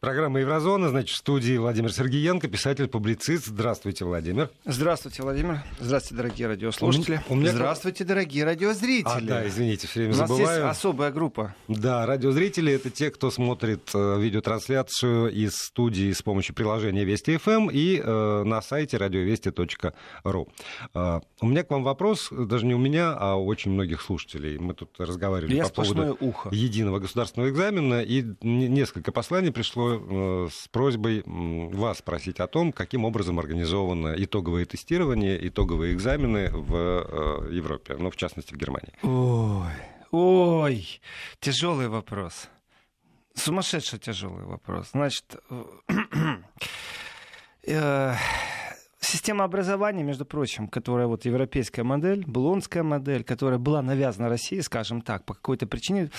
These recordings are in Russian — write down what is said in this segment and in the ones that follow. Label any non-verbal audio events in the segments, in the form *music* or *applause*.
Программа «Еврозона», значит, в студии Владимир Сергеенко, писатель-публицист. Здравствуйте, Владимир. Здравствуйте, Владимир. Здравствуйте, дорогие радиослушатели. У меня... Здравствуйте, дорогие радиозрители. А, да, извините, все время У нас забываю. есть особая группа. Да, радиозрители — это те, кто смотрит э, видеотрансляцию из студии с помощью приложения Вести ФМ и э, на сайте радиовести.ру. Э, у меня к вам вопрос, даже не у меня, а у очень многих слушателей. Мы тут разговаривали Я по поводу ухо. единого государственного экзамена, и несколько посланий пришло Э, с просьбой вас спросить о том, каким образом организовано итоговое тестирование, итоговые экзамены в э, Европе, ну, в частности, в Германии. Ой, ой, тяжелый вопрос. Сумасшедший тяжелый вопрос. Значит, э, Система образования, между прочим, которая вот европейская модель, булонская модель, которая была навязана России, скажем так, по какой-то причине,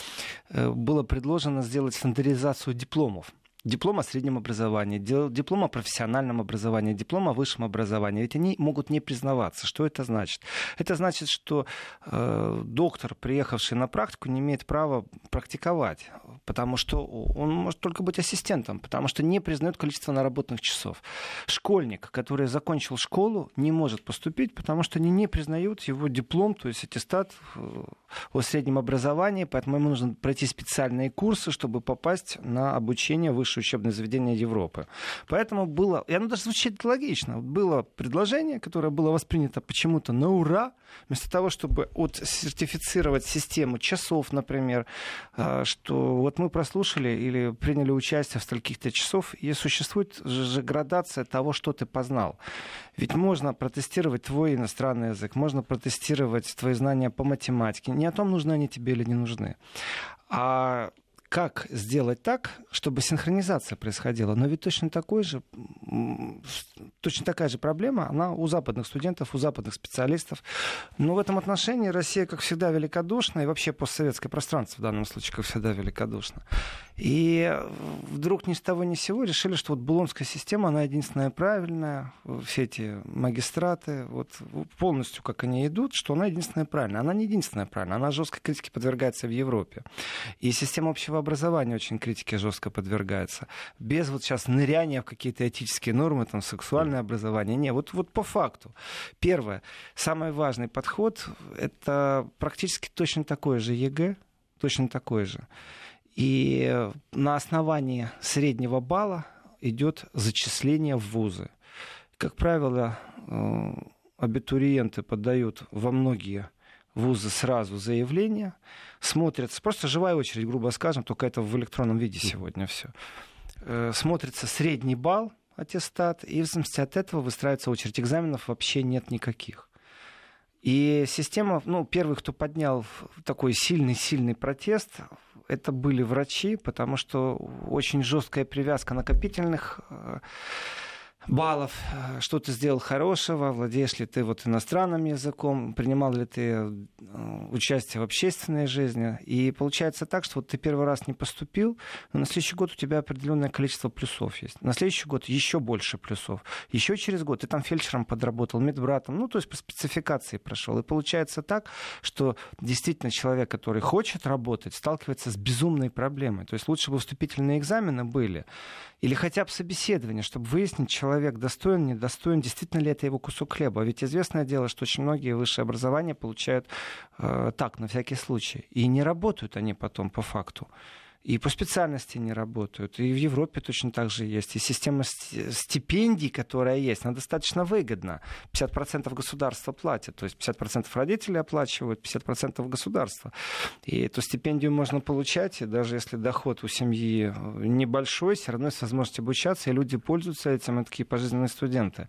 было предложено сделать стандартизацию дипломов диплом о среднем образовании, диплом о профессиональном образовании, диплом о высшем образовании. Ведь они могут не признаваться. Что это значит? Это значит, что э, доктор, приехавший на практику, не имеет права практиковать, потому что он может только быть ассистентом, потому что не признают количество наработанных часов. Школьник, который закончил школу, не может поступить, потому что они не признают его диплом, то есть аттестат э, о среднем образовании, поэтому ему нужно пройти специальные курсы, чтобы попасть на обучение в высшее учебное заведение Европы. Поэтому было, и оно даже звучит логично, было предложение, которое было воспринято почему-то на ура, вместо того, чтобы вот сертифицировать систему часов, например, а, что вот мы прослушали или приняли участие в стольких-то часов, и существует же градация того, что ты познал. Ведь можно протестировать твой иностранный язык, можно протестировать твои знания по математике. Не о том, нужны они тебе или не нужны. А как сделать так, чтобы синхронизация происходила. Но ведь точно такой же, точно такая же проблема, она у западных студентов, у западных специалистов. Но в этом отношении Россия, как всегда, великодушна, и вообще постсоветское пространство в данном случае, как всегда, великодушно. И вдруг ни с того ни с сего решили, что вот Булонская система, она единственная правильная, все эти магистраты, вот полностью как они идут, что она единственная правильная. Она не единственная правильная, она жесткой критике подвергается в Европе. И система общего образования очень критике жестко подвергается. Без вот сейчас ныряния в какие-то этические нормы, там, сексуальное образование. Не, вот, вот по факту. Первое, самый важный подход, это практически точно такое же ЕГЭ, точно такое же. И на основании среднего балла идет зачисление в вузы. Как правило, э, абитуриенты подают во многие вузы сразу заявление, смотрятся, просто живая очередь, грубо скажем, только это в электронном виде сегодня все. Э, смотрится средний балл, аттестат, и в зависимости от этого выстраивается очередь. Экзаменов вообще нет никаких. И система, ну, первый, кто поднял такой сильный-сильный протест, это были врачи, потому что очень жесткая привязка накопительных э, баллов, э, что ты сделал хорошего, владеешь ли ты вот иностранным языком, принимал ли ты э, участие в общественной жизни. И получается так, что вот ты первый раз не поступил, но на следующий год у тебя определенное количество плюсов есть. На следующий год еще больше плюсов. Еще через год ты там фельдшером подработал, медбратом, ну то есть по спецификации прошел. И получается так, что действительно человек, который хочет работать, сталкивается с безумной проблемой. То есть лучше бы вступительные экзамены были, или хотя бы собеседование, чтобы выяснить, человек достоин, недостоин, действительно ли это его кусок хлеба. Ведь известное дело, что очень многие высшее образование получают э, так, на всякий случай. И не работают они потом по факту и по специальности не работают. И в Европе точно так же есть. И система стипендий, которая есть, она достаточно выгодна. 50% государства платит, то есть 50% родители оплачивают, 50% государства. И эту стипендию можно получать, и даже если доход у семьи небольшой, все равно есть возможность обучаться, и люди пользуются этим, это такие пожизненные студенты.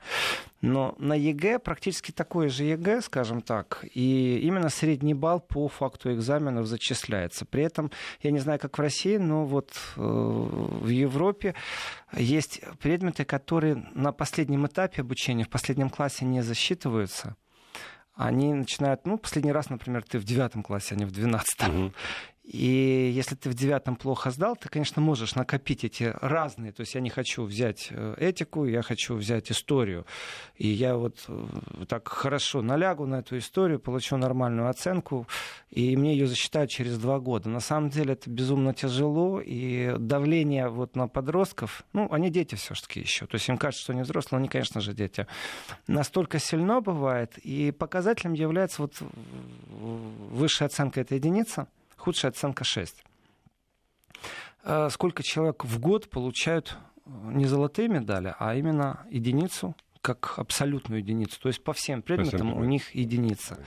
Но на ЕГЭ практически такое же ЕГЭ, скажем так, и именно средний балл по факту экзаменов зачисляется. При этом, я не знаю, как в России, но вот э, в Европе есть предметы, которые на последнем этапе обучения, в последнем классе не засчитываются они начинают, ну, последний раз, например, ты в девятом классе, а не в двенадцатом. Угу. И если ты в девятом плохо сдал, ты, конечно, можешь накопить эти разные. То есть я не хочу взять э, этику, я хочу взять историю. И я вот э, так хорошо налягу на эту историю, получу нормальную оценку, и мне ее засчитают через два года. На самом деле это безумно тяжело, и давление вот на подростков, ну, они дети все-таки еще. То есть им кажется, что они взрослые, но они, конечно же, дети. Настолько сильно бывает, и показателем является вот высшая оценка этой единицы – худшая оценка 6. А сколько человек в год получают э, не золотые медали, а именно единицу как абсолютную единицу. То есть по всем предметам у них единица.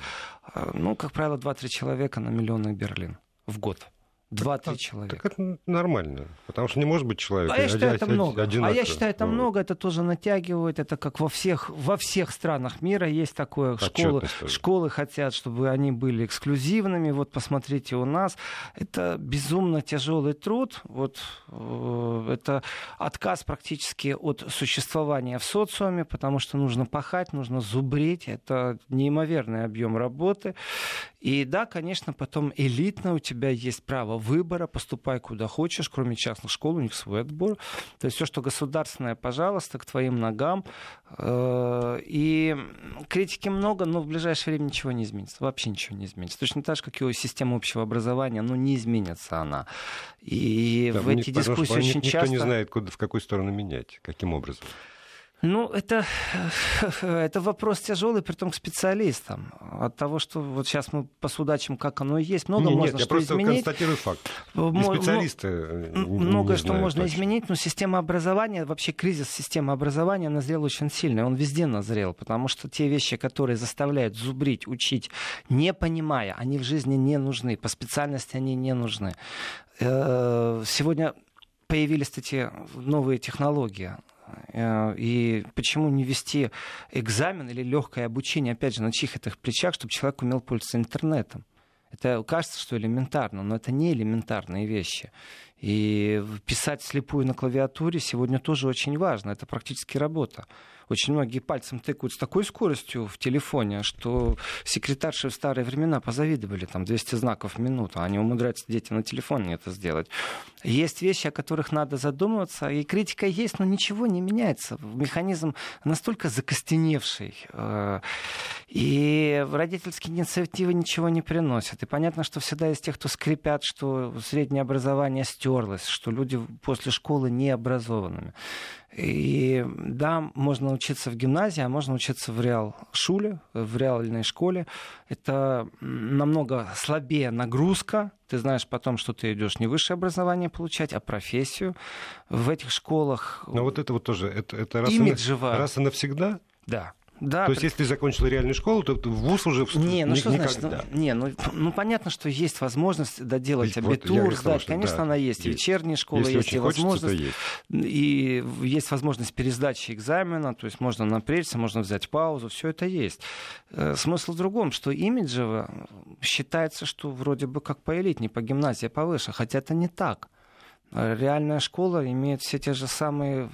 А, ну, как правило, 2-3 человека на миллионный Берлин в год. Два-три человека. Так это нормально, потому что не может быть человек. А я считаю, это много. А я считаю, это много, это тоже натягивает, это как во всех, во всех странах мира есть такое. Школы, школы хотят, чтобы они были эксклюзивными. Вот посмотрите у нас. Это безумно тяжелый труд. Вот э, это отказ практически от существования в социуме, потому что нужно пахать, нужно зубрить. Это неимоверный объем работы. И да, конечно, потом элитно у тебя есть право выбора, поступай куда хочешь, кроме частных школ, у них свой отбор. То есть все, что государственное, пожалуйста, к твоим ногам. Э, и критики много, но в ближайшее время ничего не изменится. Вообще ничего не изменится. Точно так же, как и система общего образования, ну, не изменится она. И да, в эти дискуссии очень никто часто... Никто не знает, куда, в какую сторону менять, каким образом. Ну, это, *laughs* это вопрос тяжелый, при том к специалистам. От того, что вот сейчас мы посудачим, как оно и есть, много нет, можно нет, что я изменить. констатирую факт. И специалисты э, Много не что можно точно. изменить, но система образования, вообще кризис системы образования назрел очень сильно. Он везде назрел, потому что те вещи, которые заставляют зубрить, учить, не понимая, они в жизни не нужны, по специальности они не нужны. Э, сегодня появились эти новые технологии. Э, и почему не вести экзамен или легкое обучение, опять же, на чьих это плечах, чтобы человек умел пользоваться интернетом? Это кажется, что элементарно, но это не элементарные вещи. И писать слепую на клавиатуре сегодня тоже очень важно. Это практически работа. Очень многие пальцем тыкают с такой скоростью в телефоне, что секретарши в старые времена позавидовали, там 200 знаков в минуту, а они умудряются дети на телефоне это сделать. Есть вещи, о которых надо задумываться, и критика есть, но ничего не меняется. Механизм настолько закостеневший, э, и родительские инициативы ничего не приносят. И понятно, что всегда есть те, кто скрипят, что среднее образование стерлось, что люди после школы не образованными. И да, можно учиться в гимназии, а можно учиться в реал шуле, в реальной школе. Это намного слабее нагрузка. Ты знаешь потом, что ты идешь не высшее образование получать, а профессию. В этих школах... Но вот это вот тоже, это, это раз, имиджево... и, раз и навсегда? Да. Да, То есть, если ты закончил реальную школу, то в ВУЗ уже не, ну что никогда. значит? Ну, не, ну, ну понятно, что есть возможность доделать абитур, вот, сдать. Конечно, да, она есть. есть. вечерние школы если есть, и хочется, возможность. есть. И есть возможность пересдачи экзамена, то есть можно напрячься, можно взять паузу, все это есть. Э, смысл в другом, что имиджево считается, что вроде бы как по элитней, по гимназии повыше, хотя это не так. Реальная школа имеет все те же самые,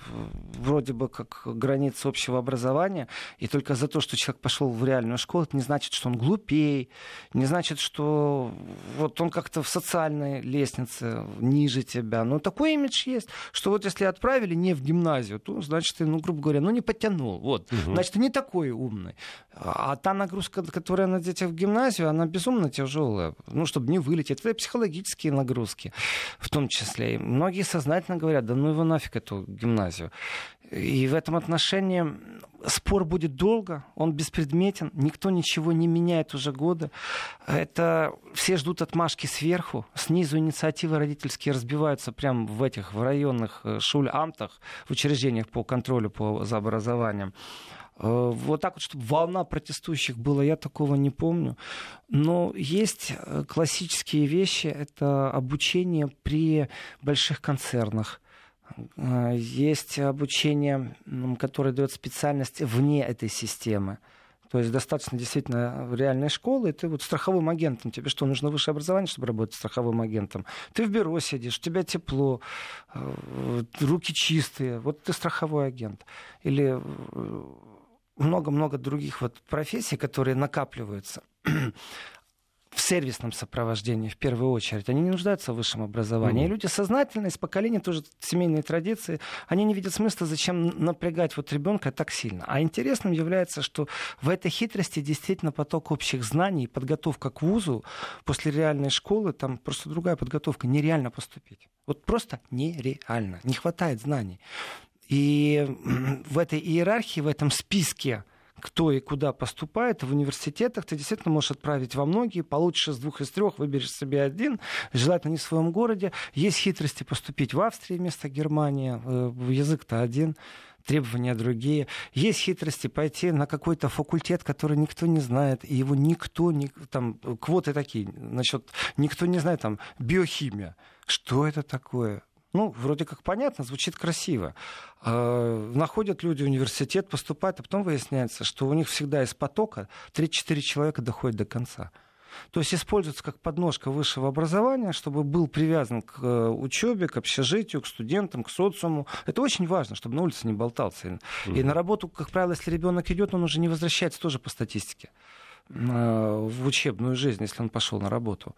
вроде бы, как границы общего образования, и только за то, что человек пошел в реальную школу, это не значит, что он глупей, не значит, что вот он как-то в социальной лестнице ниже тебя. Но такой имидж есть, что вот если отправили не в гимназию, то, значит, ты, ну, грубо говоря, ну, не подтянул. Вот. Угу. Значит, ты не такой умный. А та нагрузка, которая на детях в гимназию, она безумно тяжелая. Ну, чтобы не вылететь. Это психологические нагрузки в том числе многие сознательно говорят, да ну его нафиг эту гимназию. И в этом отношении спор будет долго, он беспредметен, никто ничего не меняет уже годы. Это все ждут отмашки сверху, снизу инициативы родительские разбиваются прямо в этих в районных э, шуль-амтах, в учреждениях по контролю по, за образованием. Э, вот так вот, чтобы волна протестующих была, я такого не помню. Но есть э, классические вещи, это обучение при больших концернах. Э, есть обучение, которое дает специальность вне этой системы. То есть достаточно действительно реальной школы, и ты вот страховым агентом, тебе что, нужно высшее образование, чтобы работать страховым агентом? Ты в бюро сидишь, у тебя тепло, руки чистые, вот ты страховой агент. Или много-много других вот профессий, которые накапливаются. *clears throat* в сервисном сопровождении в первую очередь. Они не нуждаются в высшем образовании. Mm-hmm. И люди сознательные, из поколения тоже семейные традиции, они не видят смысла, зачем напрягать вот ребенка так сильно. А интересным является, что в этой хитрости действительно поток общих знаний, подготовка к вузу после реальной школы, там просто другая подготовка, нереально поступить. Вот просто нереально. Не хватает знаний. И в этой иерархии, в этом списке кто и куда поступает в университетах, ты действительно можешь отправить во многие, получишь из двух, из трех, выберешь себе один, желательно не в своем городе. Есть хитрости поступить в Австрии вместо Германии, э, язык-то один требования другие. Есть хитрости пойти на какой-то факультет, который никто не знает, и его никто не... Там квоты такие, насчет... Никто не знает, там, биохимия. Что это такое? Ну, вроде как понятно, звучит красиво. Э, находят люди университет, поступают, а потом выясняется, что у них всегда из потока 3-4 человека доходят до конца. То есть используется как подножка высшего образования, чтобы был привязан к э, учебе, к общежитию, к студентам, к социуму. Это очень важно, чтобы на улице не болтался. И на работу, как правило, если ребенок идет, он уже не возвращается тоже по статистике. Э, в учебную жизнь, если он пошел на работу.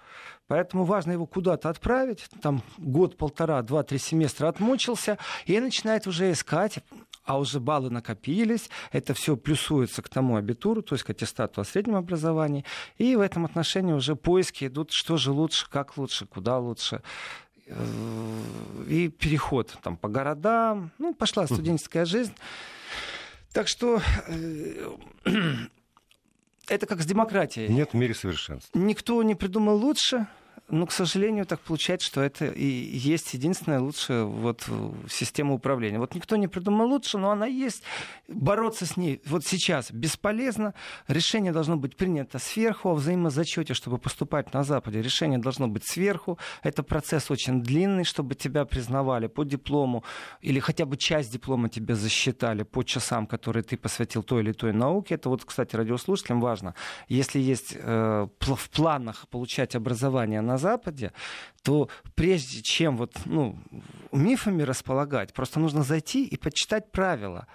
Поэтому важно его куда-то отправить, там год, полтора, два, три семестра отмучился, и начинает уже искать, а уже баллы накопились, это все плюсуется к тому абитуру, то есть к аттестату о среднем образовании, и в этом отношении уже поиски идут, что же лучше, как лучше, куда лучше э, и переход там, по городам, ну, пошла студенческая жизнь. Так что э, это как с демократией. Нет в мире совершенства. Никто не придумал лучше, но, к сожалению, так получается, что это и есть единственная лучшая вот система управления. Вот никто не придумал лучше, но она есть. Бороться с ней вот сейчас бесполезно. Решение должно быть принято сверху, о взаимозачете, чтобы поступать на Западе. Решение должно быть сверху. Это процесс очень длинный, чтобы тебя признавали по диплому или хотя бы часть диплома тебе засчитали по часам, которые ты посвятил той или той науке. Это вот, кстати, радиослушателям важно. Если есть э, в планах получать образование на Западе, то прежде чем вот, ну, мифами располагать, просто нужно зайти и почитать правила.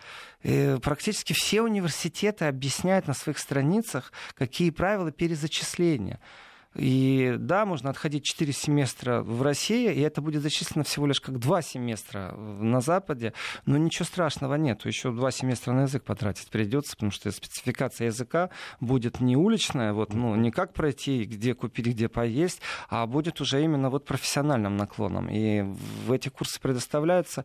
И практически все университеты объясняют на своих страницах, какие правила перезачисления. И да, можно отходить 4 семестра в России, и это будет зачислено всего лишь как 2 семестра на Западе, но ничего страшного нет. Еще 2 семестра на язык потратить придется, потому что спецификация языка будет не уличная, вот, ну, не как пройти, где купить, где поесть, а будет уже именно вот профессиональным наклоном. И в эти курсы предоставляются.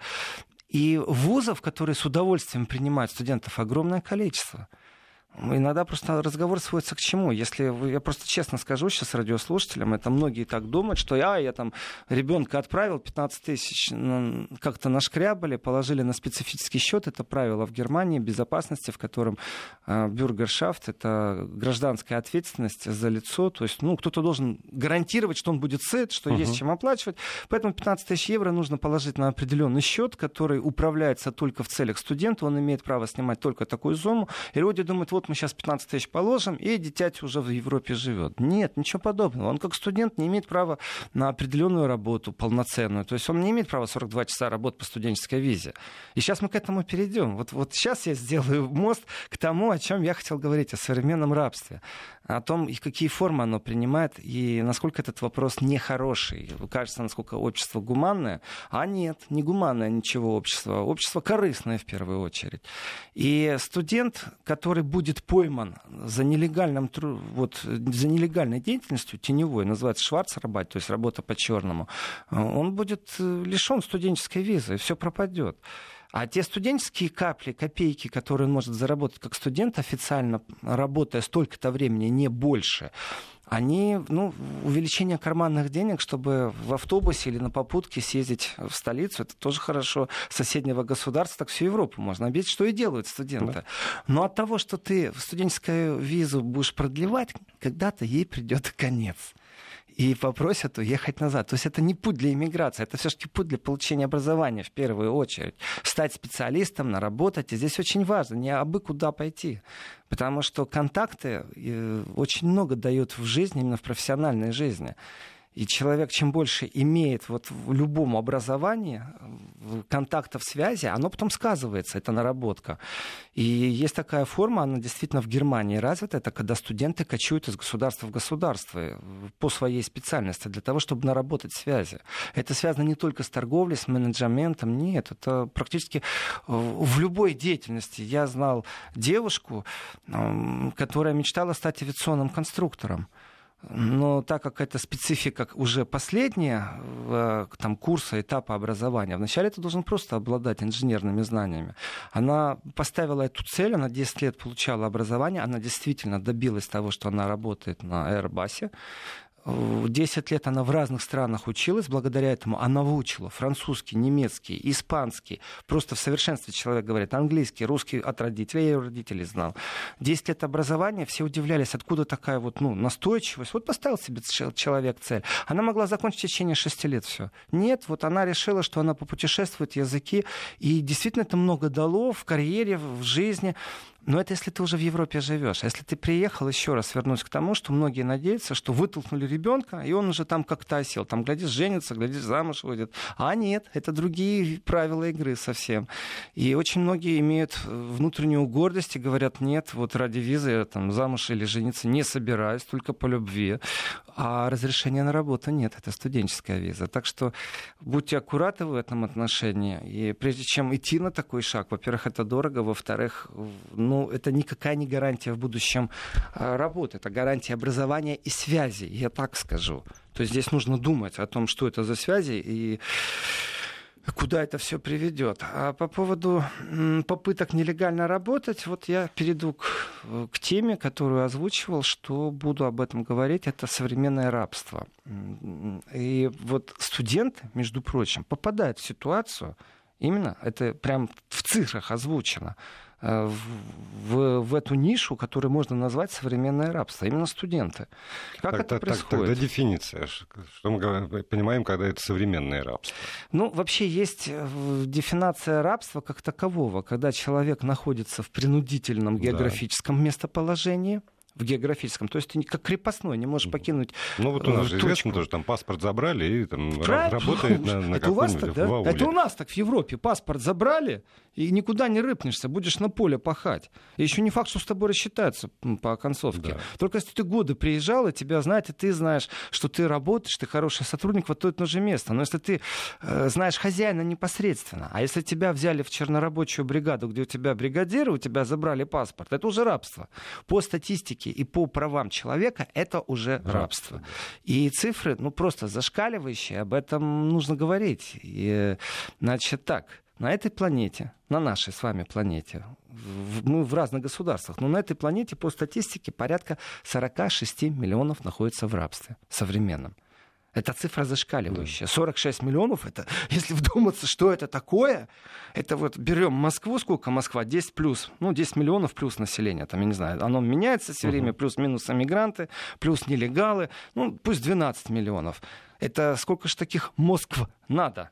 И вузов, которые с удовольствием принимают студентов, огромное количество. Иногда просто разговор сводится к чему? Если я просто честно скажу сейчас радиослушателям, это многие так думают, что я, я там ребенка отправил, 15 тысяч как-то нашкрябали, положили на специфический счет. Это правило в Германии безопасности, в котором э, бюргершафт, это гражданская ответственность за лицо. То есть, ну, кто-то должен гарантировать, что он будет сыт, что uh-huh. есть чем оплачивать. Поэтому 15 тысяч евро нужно положить на определенный счет, который управляется только в целях студента. Он имеет право снимать только такую сумму. И люди думают, вот мы сейчас 15 тысяч положим, и дитять уже в Европе живет. Нет, ничего подобного. Он как студент не имеет права на определенную работу полноценную. То есть он не имеет права 42 часа работать по студенческой визе. И сейчас мы к этому перейдем. Вот, вот сейчас я сделаю мост к тому, о чем я хотел говорить, о современном рабстве о том, и какие формы оно принимает, и насколько этот вопрос нехороший. Кажется, насколько общество гуманное, а нет, не гуманное ничего общество, общество корыстное в первую очередь. И студент, который будет пойман за, нелегальным, вот, за нелегальной деятельностью, теневой, называется шварцарбайт, то есть работа по черному, он будет э, лишен студенческой визы, и все пропадет. А те студенческие капли, копейки, которые он может заработать как студент, официально работая столько-то времени, не больше, они, ну, увеличение карманных денег, чтобы в автобусе или на попутке съездить в столицу, это тоже хорошо. Соседнего государства, так всю Европу можно обидеть, что и делают студенты. Да. Но от того, что ты студенческую визу будешь продлевать, когда-то ей придет конец и попросят уехать назад. То есть это не путь для иммиграции, это все-таки путь для получения образования в первую очередь. Стать специалистом, наработать. И здесь очень важно, не абы куда пойти. Потому что контакты э, очень много дают в жизни, именно в профессиональной жизни. И человек, чем больше имеет вот в любом образовании контактов связи, оно потом сказывается, это наработка. И есть такая форма, она действительно в Германии развита, это когда студенты кочуют из государства в государство э, по своей специальности, для того, чтобы наработать связи. Это связано не только с торговлей, с менеджментом, нет, это практически в любой деятельности. Я знал девушку, которая мечтала стать авиационным конструктором. Но так как это специфика уже последняя э, там, курса, этапа образования, вначале ты должен просто обладать инженерными знаниями. Она поставила эту цель, она 10 лет получала образование, она действительно добилась того, что она работает на Airbus, 10 лет она в разных странах училась, благодаря этому она выучила французский, немецкий, испанский. Просто в совершенстве человек говорит английский, русский от родителей, я ее родителей знал. 10 лет образования, все удивлялись, откуда такая вот ну, настойчивость. Вот поставил себе человек цель. Она могла закончить в течение 6 лет все. Нет, вот она решила, что она попутешествует языки, и действительно это много дало в карьере, в жизни. Но это если ты уже в Европе живешь. А если ты приехал, еще раз вернусь к тому, что многие надеются, что вытолкнули ребенка, и он уже там как-то осел. Там, глядишь, женится, глядишь, замуж выйдет. А нет, это другие правила игры совсем. И очень многие имеют внутреннюю гордость и говорят, нет, вот ради визы я там замуж или жениться не собираюсь, только по любви. А разрешения на работу нет, это студенческая виза. Так что будьте аккуратны в этом отношении. И прежде чем идти на такой шаг, во-первых, это дорого, во-вторых, ну, это никакая не гарантия в будущем а, работы, это гарантия образования и связи, я так скажу. То есть здесь нужно думать о том, что это за связи и куда это все приведет. А по поводу попыток нелегально работать, вот я перейду к, к теме, которую озвучивал, что буду об этом говорить, это современное рабство. И вот студенты, между прочим, попадают в ситуацию, именно, это прям в цифрах озвучено, в, в эту нишу, которую можно назвать современное рабство, именно студенты. Как так, это так, происходит? Тогда дефиниция. Что мы понимаем, когда это современное рабство? Ну, вообще есть э, дефиниция рабства как такового, когда человек находится в принудительном географическом да. местоположении, в географическом. То есть ты как крепостной не можешь покинуть Ну вот у нас же известно тоже, там паспорт забрали и там работает на, на Это у вас так, да? Это у нас так в Европе. Паспорт забрали, и никуда не рыпнешься, будешь на поле пахать. И еще не факт, что с тобой рассчитаются по концовке. Да. Только если ты годы приезжал, и тебя знают, и ты знаешь, что ты работаешь, ты хороший сотрудник, вот то это же место. Но если ты э, знаешь хозяина непосредственно, а если тебя взяли в чернорабочую бригаду, где у тебя бригадиры, у тебя забрали паспорт, это уже рабство. По статистике и по правам человека это уже рабство. рабство. И цифры, ну, просто зашкаливающие, об этом нужно говорить. И, значит, так, на этой планете, на нашей с вами планете, мы в разных государствах, но на этой планете по статистике порядка 46 миллионов находится в рабстве современном. Это цифра зашкаливающая. 46 миллионов, это, *laughs* если вдуматься, что это такое, это вот берем Москву, сколько Москва? 10 плюс, ну, 10 миллионов плюс населения, там, я не знаю, оно меняется все время, плюс-минус эмигранты, плюс нелегалы, ну, пусть 12 миллионов. Это сколько же таких Москв надо?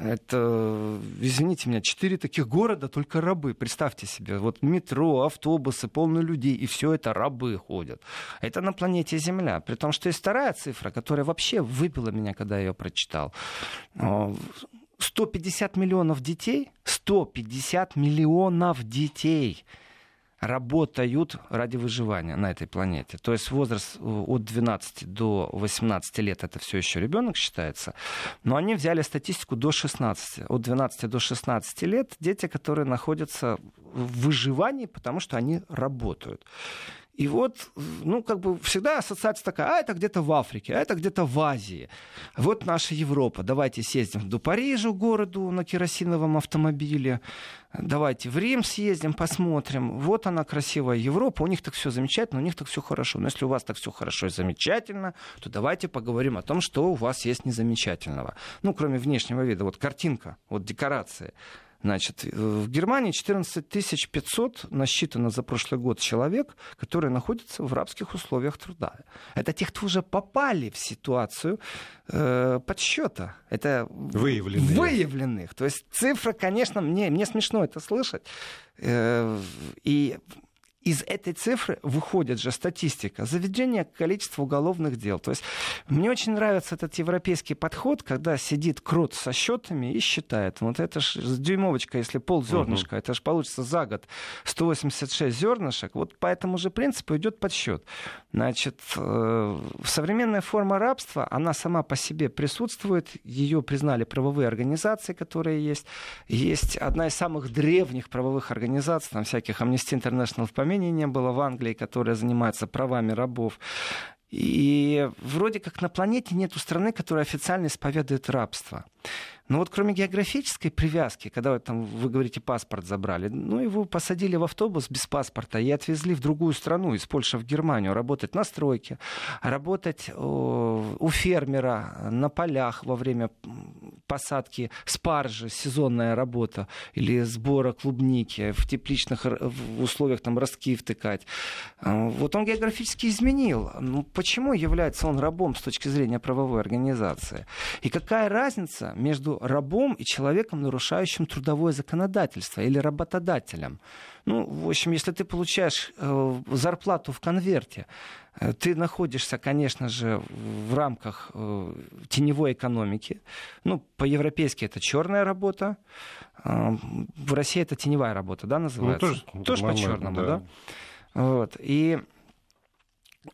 Это, извините меня, четыре таких города, только рабы. Представьте себе, вот метро, автобусы, полные людей, и все это рабы ходят. Это на планете Земля. При том, что есть вторая цифра, которая вообще выбила меня, когда я ее прочитал. 150 миллионов детей, 150 миллионов детей – работают ради выживания на этой планете. То есть возраст э, от 12 до 18 лет это все еще ребенок считается. Но они взяли статистику до 16. От 12 до 16 лет дети, которые находятся в выживании, потому что они работают. И вот, ну, как бы всегда ассоциация такая, а это где-то в Африке, а это где-то в Азии. Вот наша Европа. Давайте съездим до Парижа, городу на керосиновом автомобиле. Давайте в Рим съездим, посмотрим. Вот она красивая Европа, у них так все замечательно, у них так все хорошо. Но если у вас так все хорошо и замечательно, то давайте поговорим о том, что у вас есть незамечательного. Ну, кроме внешнего вида. Вот картинка, вот декорации. Значит, в Германии 14 500 насчитано за прошлый год человек, которые находятся в рабских условиях труда. Это те, кто уже попали в ситуацию э, подсчета. Это выявленных. выявленных. То есть цифра, конечно, мне, мне смешно это слышать. Э, и из этой цифры выходит же статистика заведения количества уголовных дел. То есть мне очень нравится этот европейский подход, когда сидит крот со счетами и считает. Вот это ж дюймовочка, если пол зернышка, угу. это же получится за год 186 зернышек. Вот по этому же принципу идет подсчет. Значит, э, современная форма рабства, она сама по себе присутствует, ее признали правовые организации, которые есть. Есть одна из самых древних правовых организаций, там всяких Amnesty International в помине не было в Англии, которая занимается правами рабов. И вроде как на планете нет страны, которая официально исповедует рабство. Но вот кроме географической привязки, когда там, вы говорите, паспорт забрали, ну, его посадили в автобус без паспорта и отвезли в другую страну, из Польши в Германию, работать на стройке, работать у фермера на полях во время посадки спаржи, сезонная работа, или сбора клубники, в тепличных в условиях там ростки втыкать. А, вот он географически изменил. Ну, почему является он рабом с точки зрения правовой организации? И какая разница между рабом и человеком, нарушающим трудовое законодательство или работодателем. Ну, в общем, если ты получаешь э, зарплату в конверте, э, ты находишься, конечно же, в рамках э, теневой экономики. Ну, по-европейски это черная работа. В России это теневая работа, да, называется? Ну, тоже тоже по-черному, да. да? Вот. И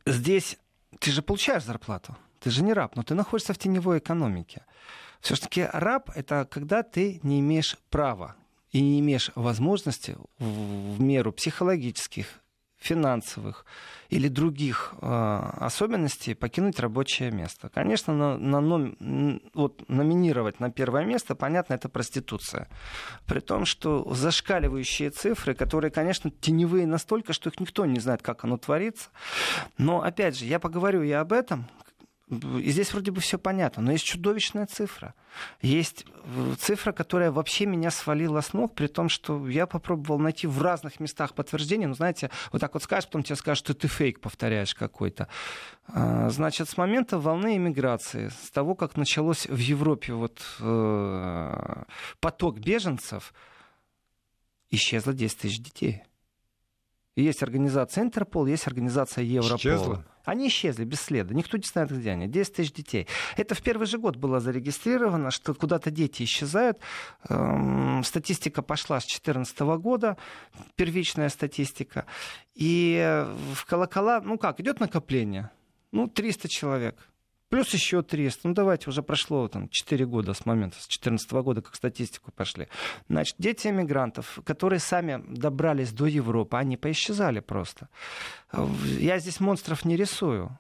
здесь ты же получаешь зарплату. Ты же не раб, но ты находишься в теневой экономике. Все-таки раб — это когда ты не имеешь права и не имеешь возможности в меру психологических, финансовых или других э, особенностей покинуть рабочее место. Конечно, на, на, на, вот, номинировать на первое место, понятно, это проституция. При том, что зашкаливающие цифры, которые, конечно, теневые настолько, что их никто не знает, как оно творится. Но, опять же, я поговорю и об этом, и здесь вроде бы все понятно, но есть чудовищная цифра. Есть э, цифра, которая вообще меня свалила с ног, при том, что я попробовал найти в разных местах подтверждение. Ну, знаете, вот так вот скажешь, потом тебе скажут, что ты фейк повторяешь какой-то. А, значит, с момента волны иммиграции, с того, как началось в Европе вот, э, поток беженцев, исчезло 10 тысяч детей. Есть организация Интерпол, есть организация Европол. Исчезла? Они исчезли без следа. Никто не знает, где они. 10 тысяч детей. Это в первый же год было зарегистрировано, что куда-то дети исчезают. Эм, статистика пошла с 2014 года, первичная статистика. И в колокола, ну как, идет накопление. Ну, 300 человек. Плюс еще 300. Ну, давайте, уже прошло там 4 года с момента, с 2014 года, как статистику пошли. Значит, дети эмигрантов, которые сами добрались до Европы, они поисчезали просто. Я здесь монстров не рисую.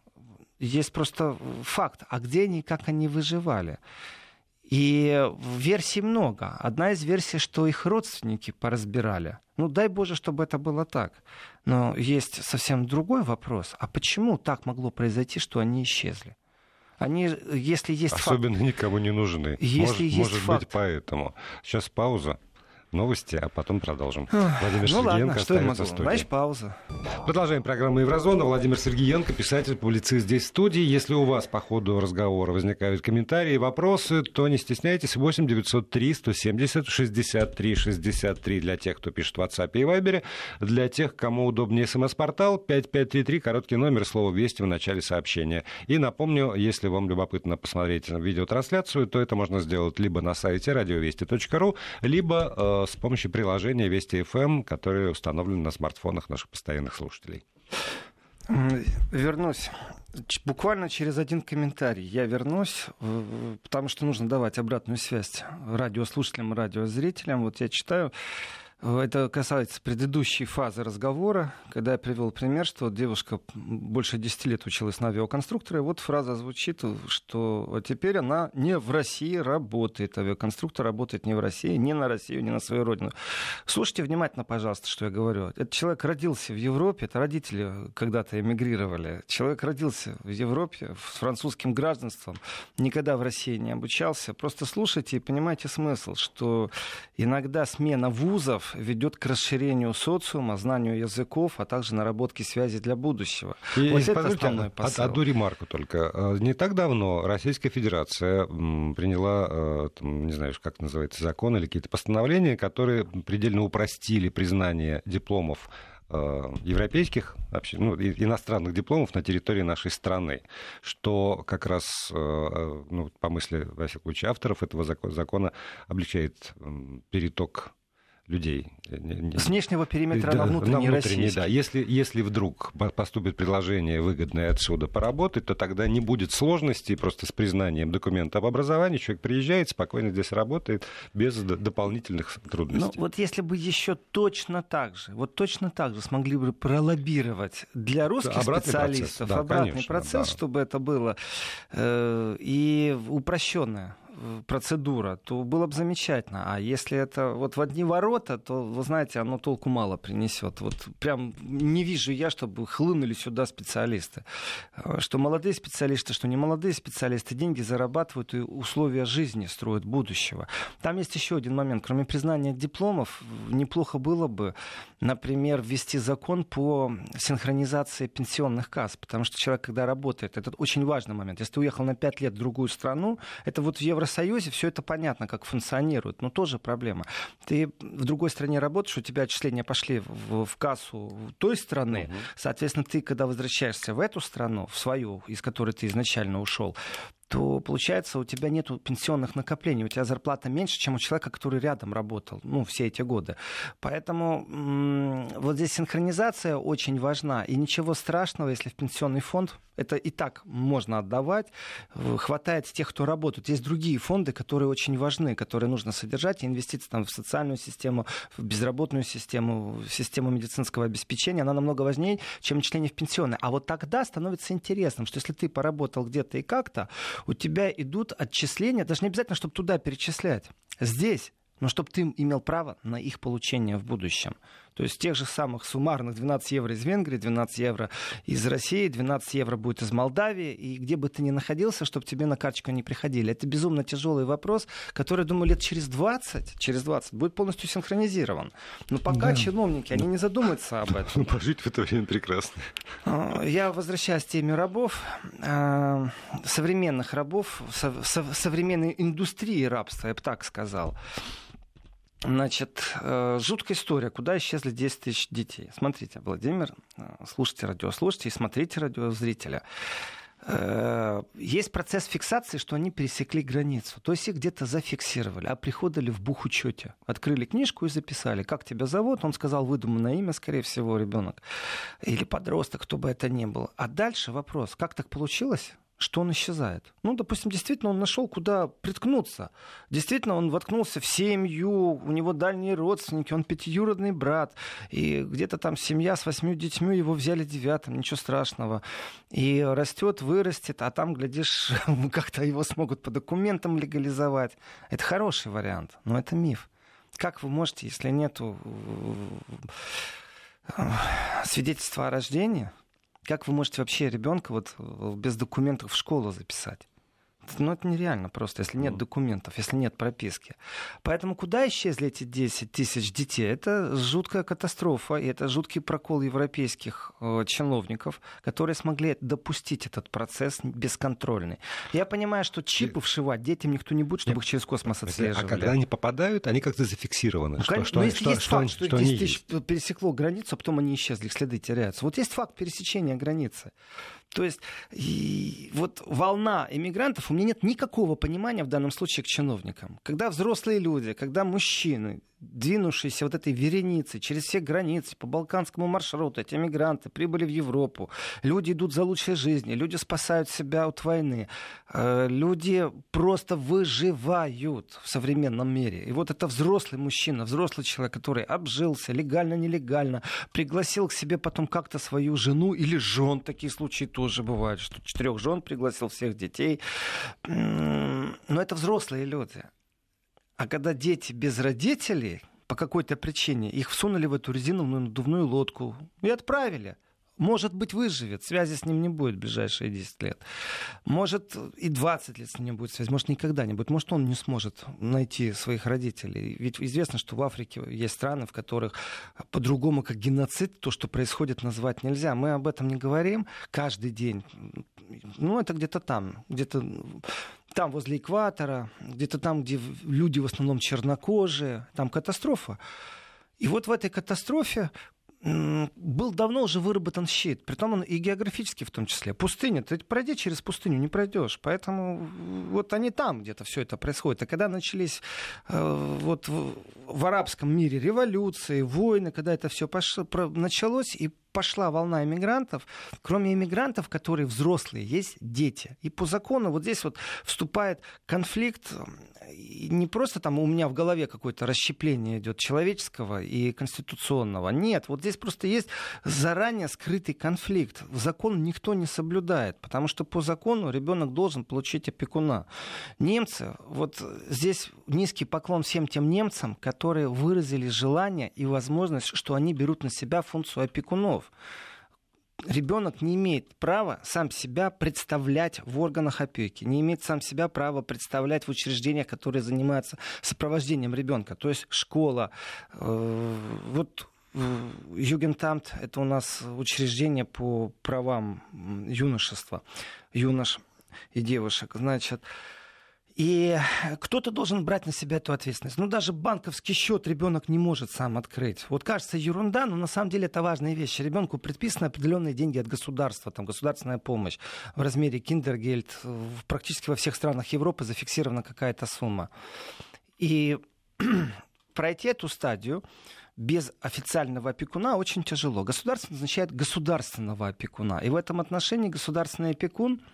Есть просто факт. А где они, как они выживали? И версий много. Одна из версий, что их родственники поразбирали. Ну, дай Боже, чтобы это было так. Но есть совсем другой вопрос. А почему так могло произойти, что они исчезли? Они, если есть Особенно факт, никому не нужны. Если может есть может факт, быть поэтому. Сейчас пауза новости, а потом продолжим. Владимир ну Сергеенко ладно, что я могу? Значит, пауза. Продолжаем программу «Еврозона». Владимир Сергеенко, писатель, публицист здесь в студии. Если у вас по ходу разговора возникают комментарии, вопросы, то не стесняйтесь. 8 903 170 63 63 для тех, кто пишет в WhatsApp и Viber. Для тех, кому удобнее смс-портал 5533, короткий номер, слово «Вести» в начале сообщения. И напомню, если вам любопытно посмотреть видеотрансляцию, то это можно сделать либо на сайте радиовести.ру, либо э, с помощью приложения Вести ФМ, эм, которое установлено на смартфонах наших постоянных слушателей. Вернусь. Буквально через один комментарий я вернусь, потому что нужно давать обратную связь радиослушателям радиозрителям. Вот я читаю это касается предыдущей фазы разговора, когда я привел пример, что девушка больше 10 лет училась на авиаконструктора, и вот фраза звучит, что теперь она не в России работает. Авиаконструктор работает не в России, не на Россию, не на свою родину. Слушайте внимательно, пожалуйста, что я говорю. Этот человек родился в Европе, это родители когда-то эмигрировали. Человек родился в Европе с французским гражданством, никогда в России не обучался. Просто слушайте и понимайте смысл, что иногда смена вузов ведет к расширению социума, знанию языков, а также наработке связи для будущего. И, вот это основной посыл. Одну ремарку только. Э, не так давно Российская Федерация приняла, э, не знаю, как называется, закон или какие-то постановления, которые предельно упростили признание дипломов европейских, ну, иностранных дипломов на территории нашей страны, что как раз, ну, по мысли, во всяком случае, авторов этого закона облегчает переток людей. С внешнего периметра да, на внутренний, на внутренний да. Если, если вдруг поступит предложение выгодное отсюда поработать, то тогда не будет сложностей просто с признанием документа об образовании. Человек приезжает, спокойно здесь работает, без дополнительных трудностей. Ну, вот если бы еще точно так же, вот точно так же смогли бы пролоббировать для русских обратный специалистов процесс. Да, обратный конечно, процесс, да. чтобы это было э, и упрощенное процедура, то было бы замечательно. А если это вот в одни ворота, то, вы знаете, оно толку мало принесет. Вот прям не вижу я, чтобы хлынули сюда специалисты. А, что молодые специалисты, что не молодые специалисты деньги зарабатывают и условия жизни строят будущего. Там есть еще один момент. Кроме признания дипломов, неплохо было бы, например, ввести закон по синхронизации пенсионных касс. Потому что человек, когда работает, это очень важный момент. Если ты уехал на 5 лет в другую страну, это вот в Евро Евросоюзе все это понятно, как функционирует, но тоже проблема. Ты в другой стране работаешь, у тебя отчисления пошли в, в кассу той страны, угу. соответственно, ты, когда возвращаешься в эту страну, в свою, из которой ты изначально ушел, то получается у тебя нет пенсионных накоплений, у тебя зарплата меньше, чем у человека, который рядом работал, ну, все эти годы. Поэтому м- вот здесь синхронизация очень важна, и ничего страшного, если в пенсионный фонд это и так можно отдавать. Хватает тех, кто работает. Есть другие фонды, которые очень важны, которые нужно содержать, и инвестиции там, в социальную систему, в безработную систему, в систему медицинского обеспечения. Она намного важнее, чем начисление в пенсионный. А вот тогда становится интересным, что если ты поработал где-то и как-то, у тебя идут отчисления, даже не обязательно, чтобы туда перечислять. Здесь но чтобы ты имел право на их получение в будущем. То есть тех же самых суммарных 12 евро из Венгрии, 12 евро из России, 12 евро будет из Молдавии, и где бы ты ни находился, чтобы тебе на карточку не приходили. Это безумно тяжелый вопрос, который, думаю, лет через 20, через 20 будет полностью синхронизирован. Но пока да. чиновники, они не задумаются об этом. Пожить в это время прекрасно. А, я возвращаюсь к теме рабов, а, современных рабов, современной индустрии рабства, я бы так сказал. Значит, э, жуткая история. Куда исчезли 10 тысяч детей? Смотрите, Владимир, э, слушайте радио, слушайте и смотрите радиозрителя. Э, есть процесс фиксации, что они пересекли границу. То есть их где-то зафиксировали, а приходили в бухучете. Открыли книжку и записали, как тебя зовут. Он сказал выдуманное имя, скорее всего, ребенок. Или подросток, кто бы это ни был. А дальше вопрос, как так получилось? Что он исчезает. Ну, допустим, действительно он нашел, куда приткнуться. Действительно, он воткнулся в семью, у него дальние родственники, он пятиюродный брат, и где-то там семья с восьмью детьми его взяли девятым, ничего страшного. И растет, вырастет, а там, глядишь, *laughs* как-то его смогут по документам легализовать. Это хороший вариант, но это миф. Как вы можете, если нету э, свидетельства о рождении, как вы можете вообще ребенка вот э, без документов в школу записать? Ну, это нереально просто, если нет документов, если нет прописки. Поэтому куда исчезли эти 10 тысяч детей? Это жуткая катастрофа, и это жуткий прокол европейских э, чиновников, которые смогли допустить этот процесс бесконтрольный. Я понимаю, что чипы вшивать детям никто не будет, чтобы Нет. их через космос отслеживали. А когда они попадают, они как-то зафиксированы. Ну, что, что, ну, если что, есть что, факт, что, что 10 тысяч есть. пересекло границу, а потом они исчезли, их следы теряются. Вот есть факт пересечения границы. То есть и вот волна иммигрантов, у меня нет никакого понимания в данном случае к чиновникам. Когда взрослые люди, когда мужчины двинувшиеся вот этой вереницей через все границы по балканскому маршруту, эти мигранты прибыли в Европу, люди идут за лучшей жизнью, люди спасают себя от войны, э, люди просто выживают в современном мире. И вот это взрослый мужчина, взрослый человек, который обжился легально-нелегально, пригласил к себе потом как-то свою жену или жен, такие случаи тоже бывают, что четырех жен пригласил всех детей. Но это взрослые люди. А когда дети без родителей, по какой-то причине, их всунули в эту резиновую надувную лодку и отправили. Может быть, выживет, связи с ним не будет в ближайшие 10 лет. Может, и 20 лет с ним не будет связи, может, никогда не будет. Может, он не сможет найти своих родителей. Ведь известно, что в Африке есть страны, в которых по-другому, как геноцид, то, что происходит, назвать нельзя. Мы об этом не говорим каждый день. Ну, это где-то там, где-то там, возле экватора, где-то там, где люди в основном чернокожие, там катастрофа. И вот в этой катастрофе был давно уже выработан щит, притом он и географически в том числе. Пустыня, ты пройди через пустыню, не пройдешь. Поэтому вот они там где-то все это происходит. А когда начались э, вот в, в арабском мире революции, войны, когда это все пошло, началось, и пошла волна иммигрантов, кроме иммигрантов, которые взрослые, есть дети. И по закону вот здесь вот вступает конфликт, не просто там у меня в голове какое-то расщепление идет человеческого и конституционного. Нет, вот здесь просто есть заранее скрытый конфликт. Закон никто не соблюдает, потому что по закону ребенок должен получить опекуна. Немцы, вот здесь низкий поклон всем тем немцам, которые выразили желание и возможность, что они берут на себя функцию опекунов ребенок не имеет права сам себя представлять в органах опеки, не имеет сам себя права представлять в учреждениях, которые занимаются сопровождением ребенка, то есть школа. Э, вот э, Югентамт — это у нас учреждение по правам юношества, юнош и девушек. Значит, и кто-то должен брать на себя эту ответственность. Ну, даже банковский счет ребенок не может сам открыть. Вот кажется ерунда, но на самом деле это важная вещь. Ребенку предписаны определенные деньги от государства, там государственная помощь в размере киндергельд. Практически во всех странах Европы зафиксирована какая-то сумма. И *clears throat* пройти эту стадию без официального опекуна очень тяжело. Государство назначает государственного опекуна. И в этом отношении государственный опекун –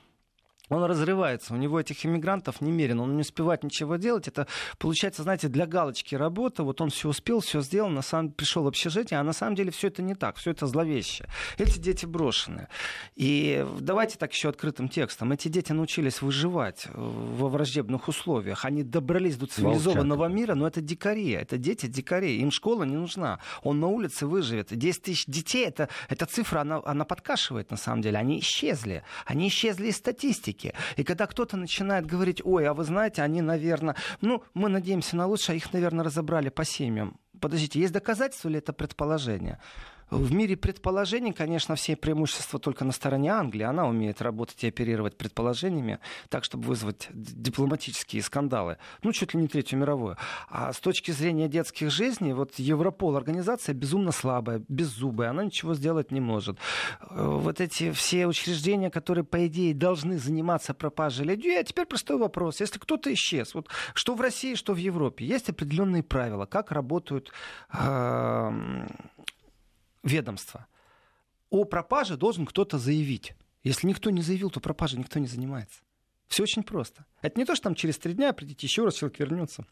он разрывается, у него этих иммигрантов немерено, он не успевает ничего делать. Это получается, знаете, для галочки работа. Вот он все успел, все сделал, на самом пришел в общежитие, а на самом деле все это не так, все это зловеще. Эти дети брошены. И давайте так еще открытым текстом. Эти дети научились выживать во враждебных условиях. Они добрались до цивилизованного Волчата. мира, но это дикари, это дети дикари. Им школа не нужна. Он на улице выживет. 10 тысяч детей, это, эта цифра, она, она подкашивает на самом деле. Они исчезли. Они исчезли из статистики политики. И когда кто-то начинает говорить, ой, а вы знаете, они, наверное, ну, мы надеемся на лучшее, а их, наверное, разобрали по семьям. Подождите, есть доказательства или это предположение? В мире предположений, конечно, все преимущества только на стороне Англии. Она умеет работать и оперировать предположениями так, чтобы вызвать дипломатические скандалы. Ну, чуть ли не Третью мировую. А с точки зрения детских жизней, вот Европол организация безумно слабая, беззубая. Она ничего сделать не может. Э, вот эти все учреждения, которые, по идее, должны заниматься пропажей людей. А теперь простой вопрос. Если кто-то исчез, вот что в России, что в Европе, есть определенные правила, как работают э, ведомства. О пропаже должен кто-то заявить. Если никто не заявил, то пропажей никто не занимается. Все очень просто. Это не то, что там через три дня придите еще раз, человек вернется.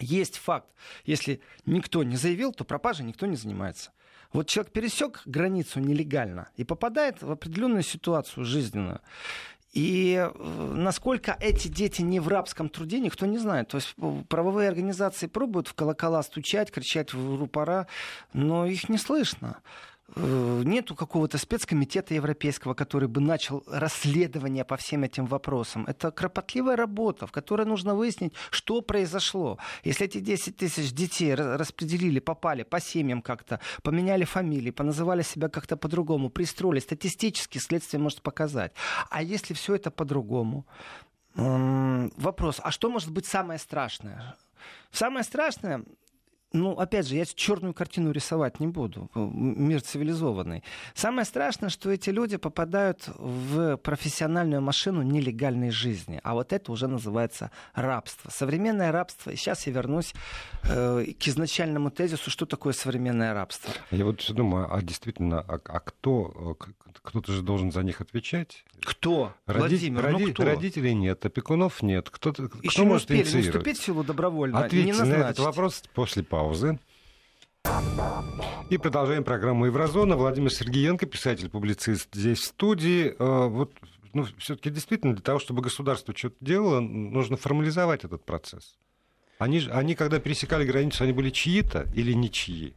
Есть факт. Если никто не заявил, то пропажей никто не занимается. Вот человек пересек границу нелегально и попадает в определенную ситуацию жизненную. И э, насколько эти дети не в рабском труде, никто не знает. То есть э, правовые организации пробуют в колокола стучать, кричать в рупора, но их не слышно. Э, нету какого-то спецкомитета европейского, который бы начал расследование по всем этим вопросам. Это кропотливая работа, в которой нужно выяснить, что произошло. Если эти 10 тысяч детей распределили, попали по семьям как-то, поменяли фамилии, поназывали себя как-то по-другому, пристроили, статистически следствие может показать. А если все это по-другому? Вопрос, а что может быть самое страшное? Самое страшное, ну, опять же, я черную картину рисовать не буду. Мир цивилизованный. Самое страшное, что эти люди попадают в профессиональную машину нелегальной жизни. А вот это уже называется рабство. Современное рабство. И сейчас я вернусь э, к изначальному тезису, что такое современное рабство. Я вот все думаю, а действительно, а, а кто, э, кто-то же должен за них отвечать? Кто? Роди... Владимир, роди... ну кто? Родителей нет, опекунов нет. Кто, Еще кто не может успели инициировать? наступить в силу добровольно. Ответьте не на этот вопрос после паузы паузы. И продолжаем программу «Еврозона». Владимир Сергеенко, писатель-публицист, здесь в студии. Э, вот, ну, все-таки действительно для того, чтобы государство что-то делало, нужно формализовать этот процесс. Они, они, когда пересекали границу, они были чьи-то или ничьи?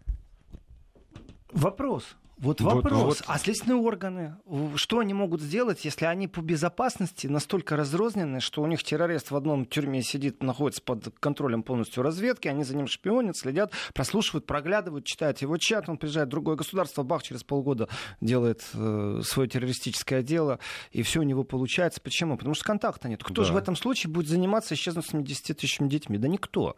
Вопрос. Вот вопрос. Вот, вот. А следственные органы, что они могут сделать, если они по безопасности настолько разрознены, что у них террорист в одном тюрьме сидит, находится под контролем полностью разведки, они за ним шпионят, следят, прослушивают, проглядывают, читают его чат, он приезжает в другое государство, бах, через полгода делает э, свое террористическое дело, и все у него получается. Почему? Потому что контакта нет. Кто да. же в этом случае будет заниматься исчезнувшими 10 тысячами детьми? Да никто.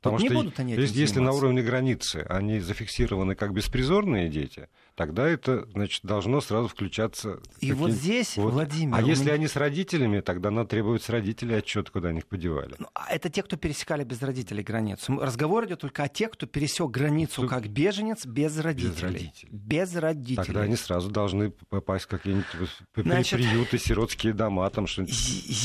Потому не что будут они этим если на уровне границы они зафиксированы как беспризорные дети, тогда это значит, должно сразу включаться. И вот здесь, вот. Владимир... А если меня... они с родителями, тогда надо требовать с родителей отчет, куда они их подевали. Ну, а это те, кто пересекали без родителей границу. Разговор идет только о тех, кто пересек границу Тут... как беженец без родителей. Без родителей. Без родителей. Тогда они сразу должны попасть в какие-нибудь Значит, приюты, сиротские дома, там что-нибудь.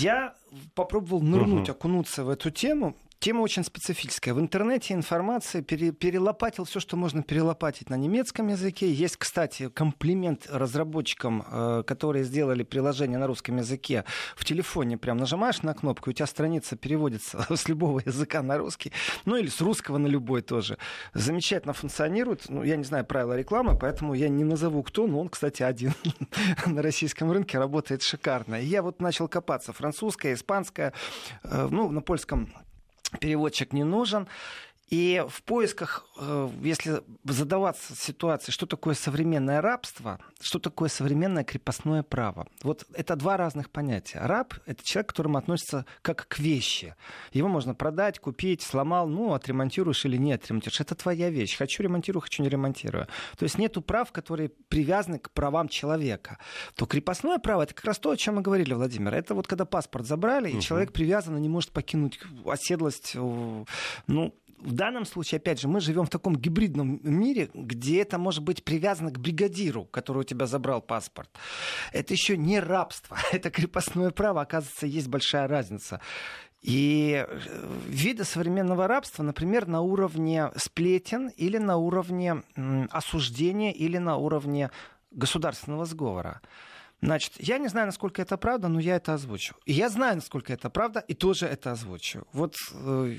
Я попробовал нырнуть, угу. окунуться в эту тему. Тема очень специфическая. В интернете информация пере, перелопатил все, что можно перелопатить на немецком языке. Есть, кстати, комплимент разработчикам, э, которые сделали приложение на русском языке. В телефоне прям нажимаешь на кнопку, у тебя страница переводится *laughs* с любого языка на русский, ну или с русского на любой тоже. Замечательно функционирует. Ну, я не знаю правила рекламы, поэтому я не назову кто, но он, кстати, один *laughs* на российском рынке работает шикарно. И я вот начал копаться. Французская, испанская, э, ну, на польском переводчик не нужен. И в поисках, э, если задаваться ситуацией, что такое современное рабство, что такое современное крепостное право. Вот это два разных понятия. Раб — это человек, к которому относится как к вещи. Его можно продать, купить, сломал, ну, отремонтируешь или не отремонтируешь. Это твоя вещь. Хочу ремонтирую, хочу не ремонтирую. То есть нету прав, которые привязаны к правам человека. То крепостное право — это как раз то, о чем мы говорили, Владимир. Это вот когда паспорт забрали, и угу. человек привязан и не может покинуть оседлость, ну, в данном случае, опять же, мы живем в таком гибридном мире, где это может быть привязано к бригадиру, который у тебя забрал паспорт. Это еще не рабство, *laughs* это крепостное право. Оказывается, есть большая разница. И э, виды современного рабства, например, на уровне сплетен или на уровне осуждения или на уровне государственного сговора. Значит, я не знаю, насколько это правда, но я это озвучу. И я знаю, насколько это правда, и тоже это озвучу. Вот э,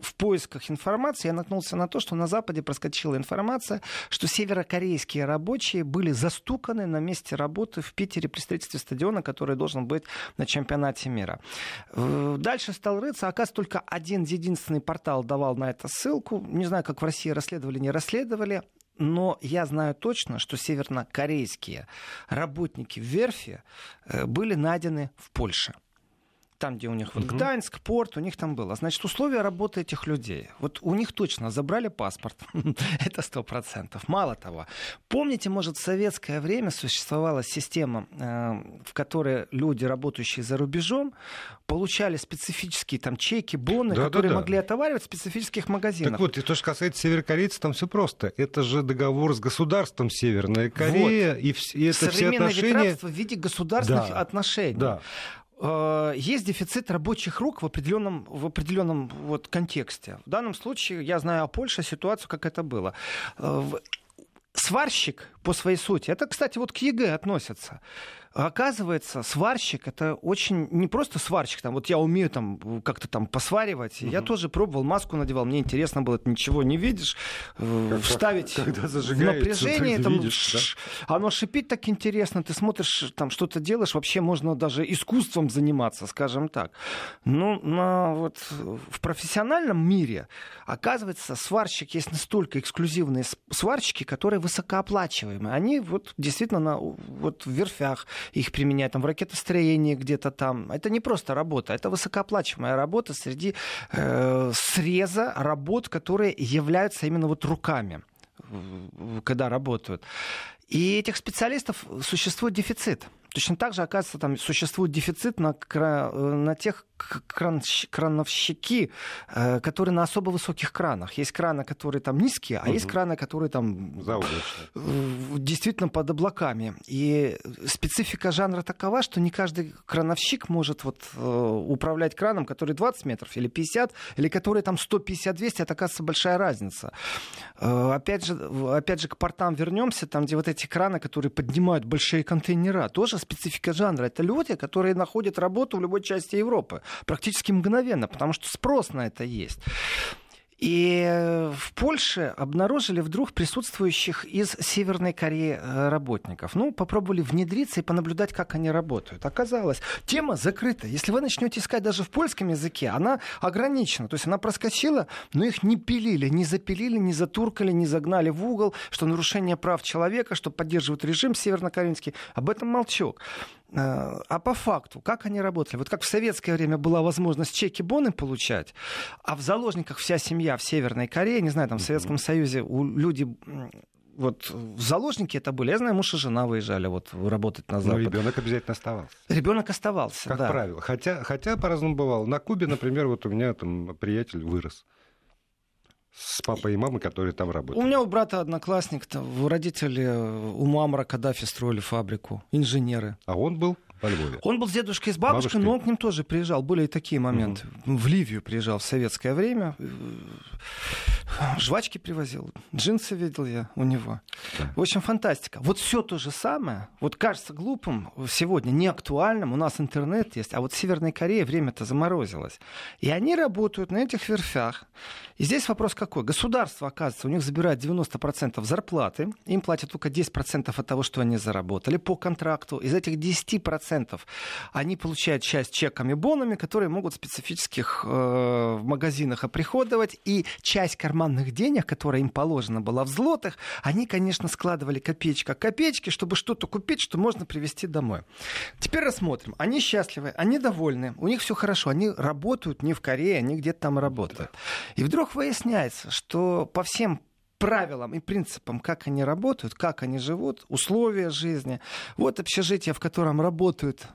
в поисках информации я наткнулся на то, что на Западе проскочила информация, что северокорейские рабочие были застуканы на месте работы в Питере при строительстве стадиона, который должен быть на чемпионате мира. Э, дальше стал рыться, оказывается, только один единственный портал давал на это ссылку. Не знаю, как в России расследовали, не расследовали но я знаю точно, что севернокорейские работники в верфи э, были найдены в Польше там, где у них вот Гданьск, порт, у них там было. Значит, условия работы этих людей. Вот у них точно забрали паспорт. *laughs* Это сто процентов. Мало того, помните, может, в советское время существовала система, э, в которой люди, работающие за рубежом, получали специфические там чеки, боны, да, которые да, да. могли отоваривать в специфических магазинах. Так вот, и то, что касается северокорейцев, там все просто. Это же договор с государством Северная Корея, вот. и, и это все отношения... в виде государственных да. отношений. Да. Э, есть дефицит рабочих рук в определенном, в определенном вот контексте. В данном случае я знаю о Польше ситуацию, как это было. Э, сварщик по своей сути, это, кстати, вот к ЕГЭ относится. Оказывается, сварщик это очень не просто сварщик, там вот я умею там как-то там посваривать. Угу. Я тоже пробовал, маску надевал, мне интересно было, ты ничего не видишь, э, как, вставить когда в напряжение, там, видишь, да? оно шипит так интересно, ты смотришь, там что-то делаешь, вообще можно даже искусством заниматься, скажем так. Ну, на, вот в профессиональном мире, оказывается, сварщик есть настолько эксклюзивные сварщики, которые высокооплачиваемые. Они вот действительно на, вот в верфях, их применяют там, в ракетостроении где-то там. Это не просто работа, это высокооплачиваемая работа среди э, среза работ, которые являются именно вот руками когда работают. И этих специалистов существует дефицит. Точно так же, оказывается, там существует дефицит на, на тех кран, крановщики, э, которые на особо высоких кранах. Есть краны, которые там низкие, а угу. есть краны, которые там действительно под облаками. И специфика жанра такова, что не каждый крановщик может вот, э, управлять краном, который 20 метров или 50, или который там 150-200, это, оказывается, большая разница. Э, опять же, опять же, к портам вернемся, там, где вот эти краны, которые поднимают большие контейнера, тоже специфика жанра. Это люди, которые находят работу в любой части Европы практически мгновенно, потому что спрос на это есть. И в Польше обнаружили вдруг присутствующих из Северной Кореи э, работников. Ну, попробовали внедриться и понаблюдать, как они работают. Оказалось, тема закрыта. Если вы начнете искать даже в польском языке, она ограничена. То есть она проскочила, но их не пилили, не запилили, не затуркали, не загнали в угол, что нарушение прав человека, что поддерживают режим севернокорейский. Об этом молчок. А по факту, как они работали? Вот как в советское время была возможность чеки-боны получать, а в заложниках вся семья в Северной Корее, не знаю, там в Советском Союзе у люди вот в заложники это были. Я знаю, муж и жена выезжали вот работать на Запад. Но ребенок обязательно оставался. Ребенок оставался, Как да. правило. Хотя, хотя по-разному бывало. На Кубе, например, вот у меня там приятель вырос с папой и мамой, которые там работают. У меня у брата одноклассник, родители у Мамра Каддафи строили фабрику, инженеры. А он был во Львове. Он был с дедушкой и с бабушкой, Бабушкой. но он к ним тоже приезжал. Были и такие моменты. В Ливию приезжал в советское время. Жвачки привозил. Джинсы видел я у него. Да. В общем, фантастика. Вот все то же самое. Вот кажется глупым сегодня, не актуальным. У нас интернет есть. А вот в Северной Корее время-то заморозилось. И они работают на этих верфях. И здесь вопрос какой? Государство, оказывается, у них забирает 90% зарплаты. Им платят только 10% от того, что они заработали по контракту. Из этих 10% они получают часть чеками, бонами, которые могут в специфических э, магазинах оприходовать. И часть карманных денег, которая им положена была в злотых, они, конечно, складывали копеечка к копеечке, чтобы что-то купить, что можно привезти домой. Теперь рассмотрим. Они счастливы, они довольны, у них все хорошо, они работают не в Корее, они где-то там работают. И вдруг выясняется, что по всем правилам и принципам, как они работают, как они живут, условия жизни. Вот общежитие, в котором работают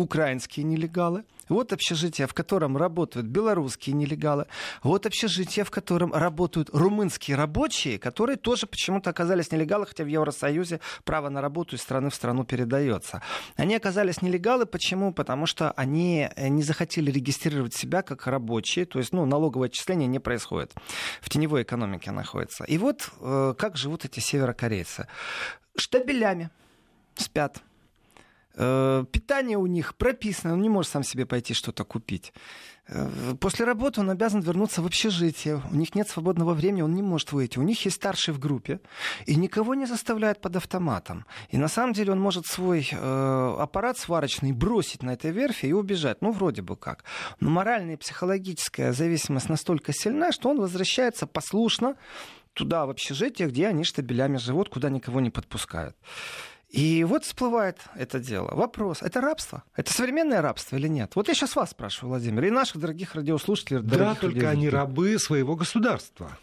украинские нелегалы. Вот общежитие, в котором работают белорусские нелегалы. Вот общежитие, в котором работают румынские рабочие, которые тоже почему-то оказались нелегалы, хотя в Евросоюзе право на работу из страны в страну передается. Они оказались нелегалы. Почему? Потому что они э, не захотели регистрировать себя как рабочие. То есть ну, налоговое отчисление не происходит. В теневой экономике находится. И вот э, как живут эти северокорейцы. Штабелями спят. Э, Питание у них прописано, он не может сам себе пойти что-то купить. Э, После работы он обязан вернуться в общежитие. У них нет свободного времени, он не может выйти. У них есть старший в группе, и никого не заставляют под автоматом. И на самом деле он может свой э, аппарат сварочный бросить на этой верфи и убежать. Ну, вроде бы как. Но моральная и психологическая зависимость настолько сильна, что он возвращается послушно туда, в общежитие, где они штабелями живут, куда никого не подпускают. И вот всплывает это дело. Вопрос, это рабство? Это современное рабство или нет? Вот я сейчас вас спрашиваю, Владимир, и наших дорогих радиослушателей. Да, дорогих только людей. они рабы своего государства.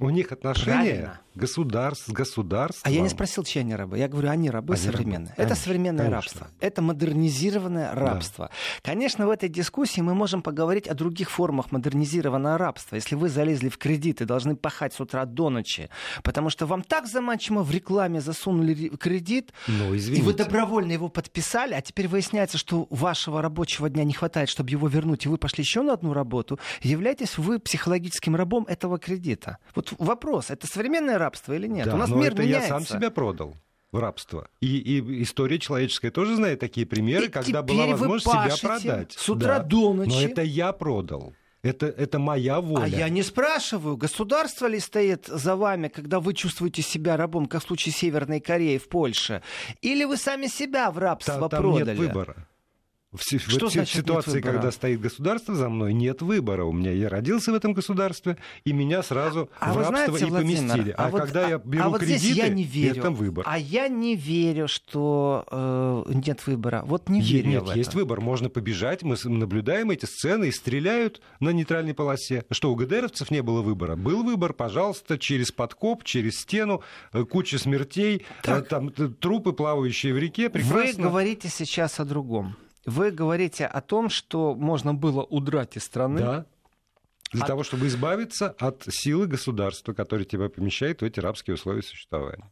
У них отношения Правильно. государств с государством. А я не спросил, чьи они рабы. Я говорю, они рабы Они современные. рабы. Это Конечно, современное конечно. рабство. Это модернизированное рабство. Конечно, в этой дискуссии мы можем поговорить о других формах модернизированного рабства. Если вы залезли в кредит и должны пахать с утра до ночи, потому что вам так заманчиво в рекламе засунули ре- кредит, Ну, и извините. вы добровольно его подписали, а теперь выясняется, что вашего рабочего дня не хватает, чтобы его вернуть, и вы пошли еще на одну работу, являетесь вы психологическим рабом этого кредита. Вот вопрос, это современное рабство или нет? Да, У нас но мир это меняется. я сам себя продал в рабство. И, и история человеческая тоже знает такие примеры, И когда была возможность себя продать. с утра Да. до ночи. Но это я продал. Это, это моя воля. А я не спрашиваю, государство ли стоит за вами, когда вы чувствуете себя рабом, как в случае Северной Кореи в Польше, или вы сами себя в рабство Та- там продали? нет выбора. В, в Что си- значит ситуации, когда стоит государство за мной, нет выбора. У меня я родился в этом государстве, и меня сразу А в вы рабство знаете, и Владимир, поместили. А, вот- когда я а- беру а вот кредиты, здесь я не верю. это выбор. А я не верю, что э, нет выбора. Вот не верю Нет, в это. есть выбор. Можно побежать. Мы наблюдаем эти сцены и стреляют на нейтральной полосе. Что, у ГДРовцев не было выбора? Был выбор, пожалуйста, через подкоп, через стену, э, куча смертей, Так. э, там т- трупы, плавающие в реке. Вы Прекрасно. говорите сейчас о другом. Вы говорите о том, что можно было удрать из страны. Да. Для А- того, чтобы избавиться от силы государства, которое тебя помещает в эти рабские условия существования.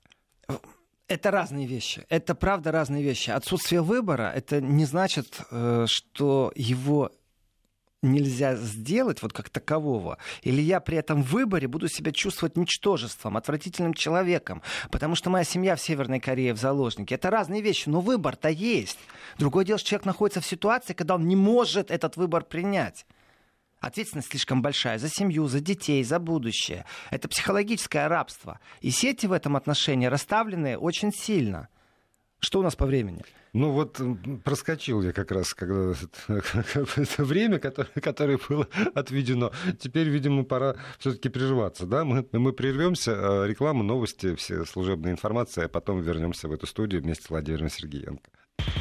Это разные вещи. Это правда разные вещи. Отсутствие выбора это не значит, э, что его нельзя сделать вот как такового. Или я при этом выборе буду себя чувствовать ничтожеством, отвратительным человеком. Потому что моя семья в Северной Корее в заложнике. Это разные вещи, но выбор-то есть. Другое дело, что человек находится в ситуации, когда он не может этот выбор принять. Ответственность слишком большая за семью, за детей, за будущее. Это психологическое рабство. И сети в этом отношении расставлены очень сильно. Что у нас по времени? Ну вот проскочил я как раз когда *laughs* это время, которое, которое было *laughs* отведено. Теперь, видимо, пора все-таки приживаться. Да? Мы, мы прервемся, э, реклама, новости, все служебная информация, а потом вернемся в эту студию вместе с Владимиром Сергеенко.